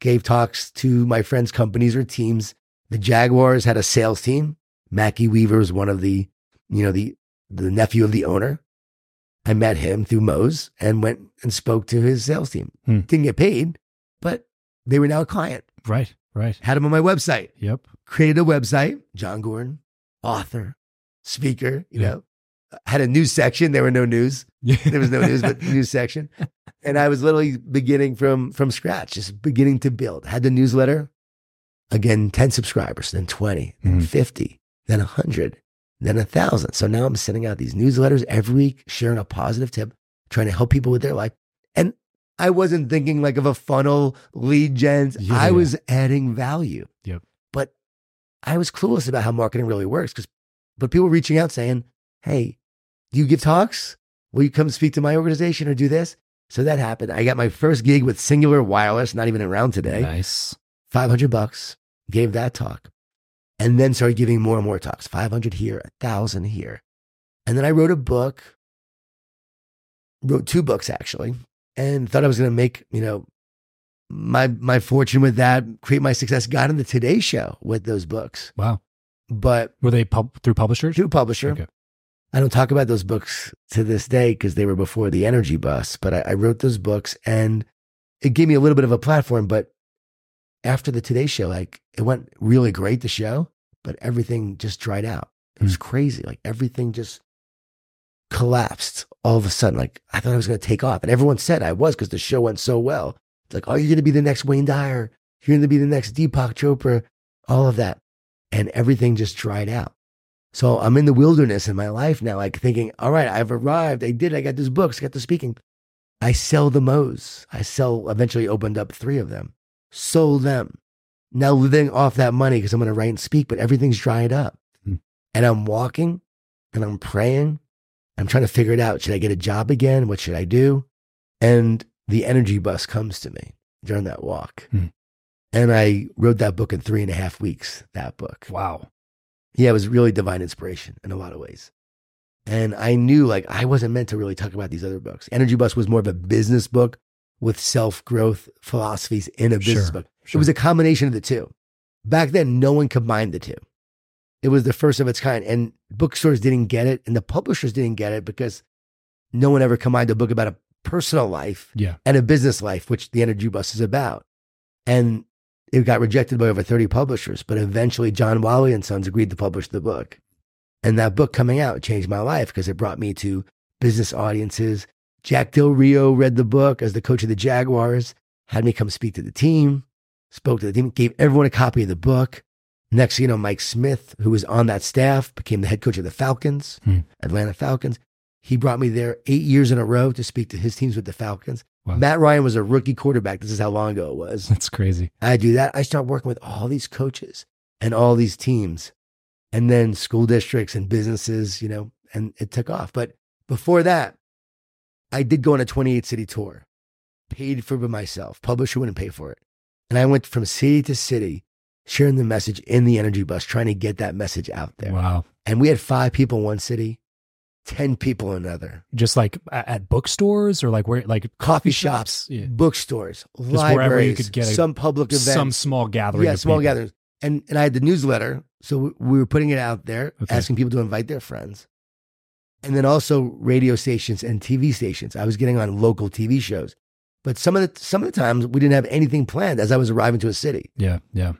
Gave talks to my friends' companies or teams. The Jaguars had a sales team. Mackie Weaver was one of the, you know, the the nephew of the owner. I met him through Moe's and went and spoke to his sales team. Hmm. Didn't get paid, but they were now a client. Right. Right. Had him on my website. Yep. Created a website. Jon Gordon, author, speaker. You Yeah. know, had a news section. There were no news. There was no news, but news section. And I was literally beginning from from scratch, just beginning to build. Had the newsletter. Again, 10 subscribers, then 20, then Mhm. 50, then 100, then 1,000. So now I'm sending out these newsletters every week, sharing a positive tip, trying to help people with their life. And I wasn't thinking like of a funnel, lead gens. Yeah, I yeah. was adding value. Yep. But I was clueless about how marketing really works because, but people reaching out saying, Hey, do you give talks? Will you come speak to my organization or do this? So that happened. I got my first gig with Cingular Wireless, not even around today. Nice. 500 bucks, gave that talk, and then started giving more and more talks 500 here, 1,000 here. And then I wrote a book, wrote two books actually, and thought I was going to make, you know, my my fortune with that, create my success. Got on the Today Show with those books, Wow. but Were they pub- through publishers? through publisher. Okay. I don't talk about those books to this day because they were before the energy bus, but I, I wrote those books and it gave me a little bit of a platform. But after the Today Show, like it went really great, the show, but everything just dried out. It was hmm. crazy. Like everything just collapsed all of a sudden. Like I thought I was going to take off. And everyone said I was because the show went so well. It's like, oh, you're going to be the next Wayne Dyer. You're going to be the next Deepak Chopra, all of that. And everything just dried out. So I'm in the wilderness in my life now, like thinking, all right, I've arrived. I did. I got this books, I got the speaking. I sell the Moe's. I sell, eventually opened up three of them, sold them. Now living off that money because I'm going to write and speak, but everything's dried up. Hmm. And I'm walking and I'm praying. I'm trying to figure it out. Should I get a job again? What should I do? And the energy bus comes to me during that walk. Hmm. And I wrote that book in three and a half weeks, that book. Wow. Yeah, it was really divine inspiration in a lot of ways. And I knew like I wasn't meant to really talk about these other books. Energy Bus was more of a business book with self growth philosophies in a business Sure, book. sure. It was a combination of the two. Back then, no one combined the two. It was the first of its kind. And bookstores didn't get it, and the publishers didn't get it because no one ever combined a book about a personal life Yeah. and a business life, which the Energy Bus is about. And it got rejected by over 30 publishers, but eventually John Wiley and Sons agreed to publish the book. And that book coming out changed my life because it brought me to business audiences. Jack Del Rio read the book as the coach of the Jaguars, had me come speak to the team, spoke to the team, gave everyone a copy of the book. Next, you know, Mike Smith, who was on that staff, became the head coach of the Falcons, Hmm. Atlanta Falcons. He brought me there eight years in a row to speak to his teams with the Falcons. Wow. Matt Ryan was a rookie quarterback. This is how long ago it was. That's crazy. I do that. I start working with all these coaches and all these teams, and then school districts and businesses, you know, and it took off. But before that, I did go on a 28 city tour, paid for by myself. Publisher wouldn't pay for it. And I went from city to city, sharing the message in the energy bus, trying to get that message out there. Wow. And we had five people in one city, 10 people another. Just like at bookstores or like where, like Coffee shops, Yeah. bookstores, wherever you libraries, could get a- some public events. Some small gathering. yeah, small people. gatherings. And and I had the newsletter, so we- we were putting it out there, Okay. asking people to invite their friends, and then also radio stations and TV stations. I was getting on local TV shows, but some of the some of the times we didn't have anything planned as I was arriving to a city. Yeah. Yeah.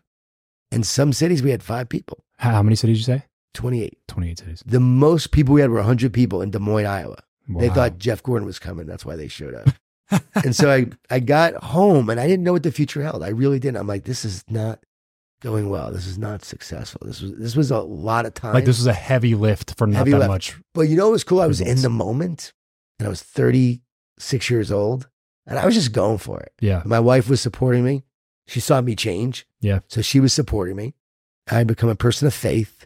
In some cities, we had five people, How, how many cities did you say? Twenty eight. 28 cities. The most people we had were hundred people in Des Moines, Iowa. They thought Jeff Gordon was coming. That's why they showed up. and so I, I got home and I didn't know what the future held. I really didn't. I'm like, this is not going well. This is not successful. This was this was a lot of time. like this was a heavy lift for not Heavy that lift. much. but you know what was cool? I was in the moment and I was 36 years old and I was just going for it. Yeah. My wife was supporting me. She saw me change. Yeah. So she was supporting me. I had become a person of faith.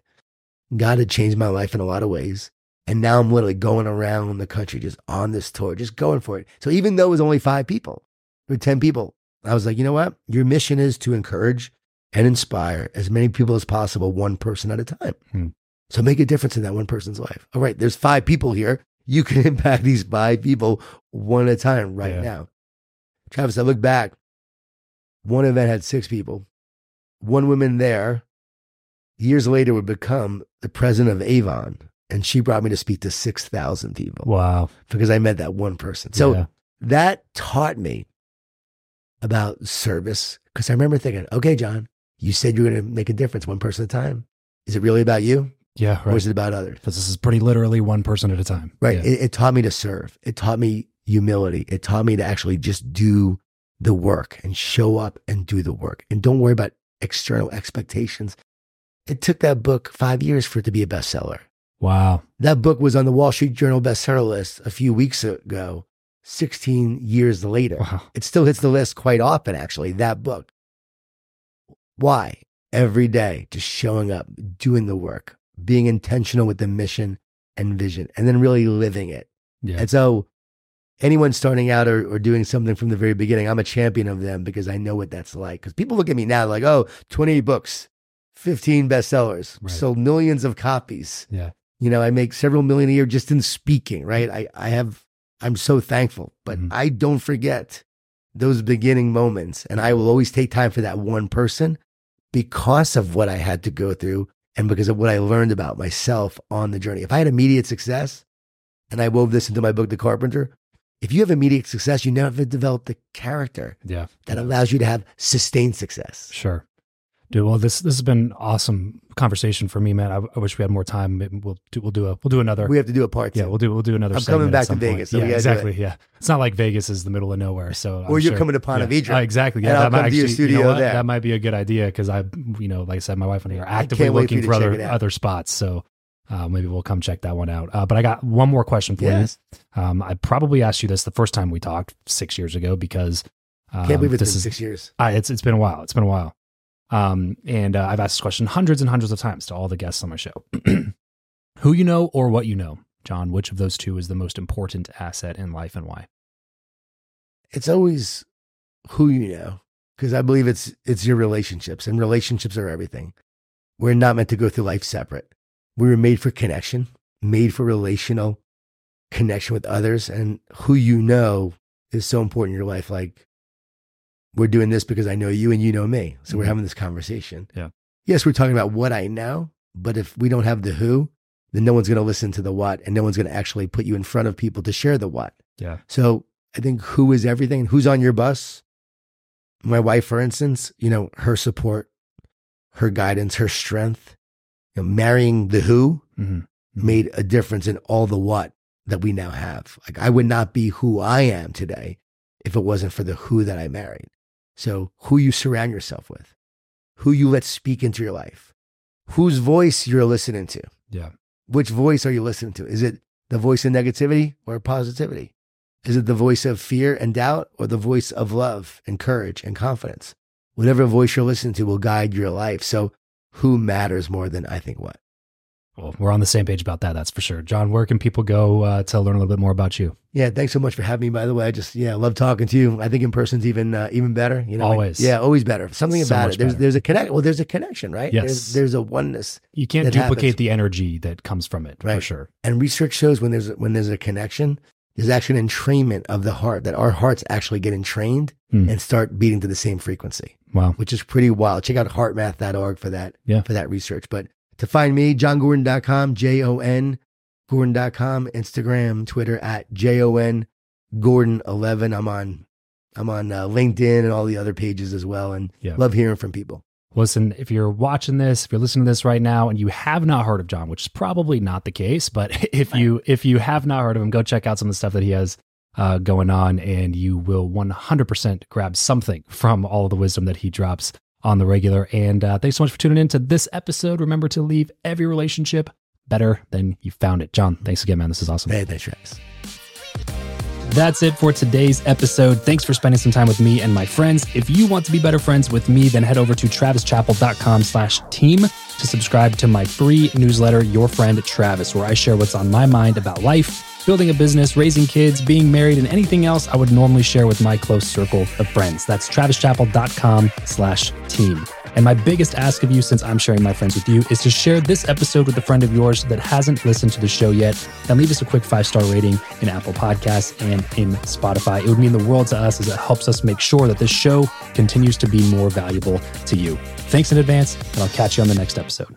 God had changed my life in a lot of ways. And now I'm literally going around the country just on this tour, just going for it. So even though it was only five people or 10 people, I was like, you know what? Your mission is to encourage and inspire as many people as possible, one person at a time. Hmm. So make a difference in that one person's life. All right, there's five people here. You can impact these five people one at a time right Yeah. now. Travis, I look back. One event had six people. One woman there, years later, would become the president of Avon. And she brought me to speak to 6,000 people Wow. because I met that one person. So Yeah. that taught me about service because I remember thinking, okay, Jon, you said you're going to make a difference one person at a time. Is it really about you Yeah. or is it about others? Because this is pretty literally one person at a time. Right. Yeah. It, it taught me to serve. It taught me humility. It taught me to actually just do the work and show up and do the work and don't worry about external expectations. It took that book five years for it to be a bestseller. wow. That book was on the Wall Street Journal bestseller list a few weeks ago, 16 years later. Wow. It still hits the list quite often, actually, that book. Why? Every day, just showing up, doing the work, being intentional with the mission and vision, and then really living it. Yeah. And so, anyone starting out or, or doing something from the very beginning, I'm a champion of them because I know what that's like. Because people look at me now like, oh, 28 books, 15 bestsellers, Right. sold millions of copies. Yeah. You know, I make several million a year just in speaking, right? I, I have, I'm so thankful, but Mhm. I don't forget those beginning moments. And I will always take time for that one person because of what I had to go through and because of what I learned about myself on the journey. If I had immediate success, and I wove this into my book, The Carpenter, if you have immediate success, you never develop the character Yeah. that allows you to have sustained success. Sure. Dude, well, this this has been awesome conversation for me, man. I, I wish we had more time. Maybe We'll do we'll do a we'll do another. We have to do a part two. yeah, we'll do we'll do another. I'm coming back to. Vegas, so yeah, exactly. Yeah, it's not like Vegas is the middle of nowhere. So Or I'm you're sure- coming to Ponte yeah. Vedra. Uh, exactly. Yeah, that might come to your actually, you know studio what? there. That might be a good idea because I, you know, like I said, my wife and I are actively can't wait for looking for other other spots. So uh, maybe we'll come check that one out. Uh, but I got one more question for Yes. you. Um, I probably asked you this the first time we talked six years ago because um, Can't believe it's this been is six years. I, it's it's been a while. It's been a while. Um, and uh, I've asked this question hundreds and hundreds of times to all the guests on my show. Who you know or what you know, Jon? Which of those two is the most important asset in life and why? It's always who you know, because I believe it's it's your relationships, and relationships are everything. We're not meant to go through life separate. We were made for connection, made for relational connection with others, and who you know is so important in your life. Like we're doing this because I know you and you know me, so we're Mhm. having this conversation. Yeah. Yes, we're talking about what I know, but if we don't have the who, then no one's going to listen to the what, and no one's going to actually put you in front of people to share the what. Yeah. So I think who is everything, who's on your bus. My wife, for instance, you know, her support, her guidance, her strength, you know, marrying the who Mm-hmm. made a difference in all the what that we now have. Like I would not be who I am today if it wasn't for the who that I married. So who you surround yourself with, who you let speak into your life, whose voice you're listening to. Yeah. Which voice are you listening to? Is it the voice of negativity or positivity? Is it the voice of fear and doubt or the voice of love and courage and confidence? Whatever voice you're listening to will guide your life. So who matters more than I think what? Well, we're on the same page about that. That's for sure. Jon, where can people go uh, to learn a little bit more about you? Yeah, thanks so much for having me. By the way, I just yeah, love talking to you. I think in person's even uh, even better. You know, Always. yeah, always better. Something So about it. There's better. there's a connect. Well, there's a connection, right? Yes. There's, there's a oneness, You can't duplicate happens. the energy that comes from it, for Right. sure. and research shows when there's when there's a connection, there's actually an entrainment of the heart that our hearts actually get entrained Hmm. and start beating to the same frequency, Wow. which is pretty wild. Check out heartmath.org for that. Yeah. for that research. But to find me, jongordon.com, J O N Gordon.com, Instagram, Twitter at J O N Gordon 11. I'm on I'm on uh, LinkedIn and all the other pages as well, and Yeah. love hearing from people. Listen, if you're watching this, if you're listening to this right now and you have not heard of Jon, which is probably not the case, but if you if you have not heard of him, go check out some of the stuff that he has uh, going on, and you will 100% grab something from all of the wisdom that he drops on the regular. And uh, thanks so much for tuning in to this episode. Remember to leave every relationship better than you found it. Jon, thanks again, man. This is awesome. Hey, thanks, Travis. That's it for today's episode. Thanks for spending some time with me and my friends. If you want to be better friends with me, then head over to travischappell.com slash team to subscribe to my free newsletter, Your Friend Travis, where I share what's on my mind about life, building a business, raising kids, being married, and anything else I would normally share with my close circle of friends. That's travischappell.com slash team. And my biggest ask of you, since I'm sharing my friends with you, is to share this episode with a friend of yours that hasn't listened to the show yet and leave us a quick five star rating in Apple Podcasts and in Spotify. It would mean the world to us as it helps us make sure that this show continues to be more valuable to you. Thanks in advance, and I'll catch you on the next episode.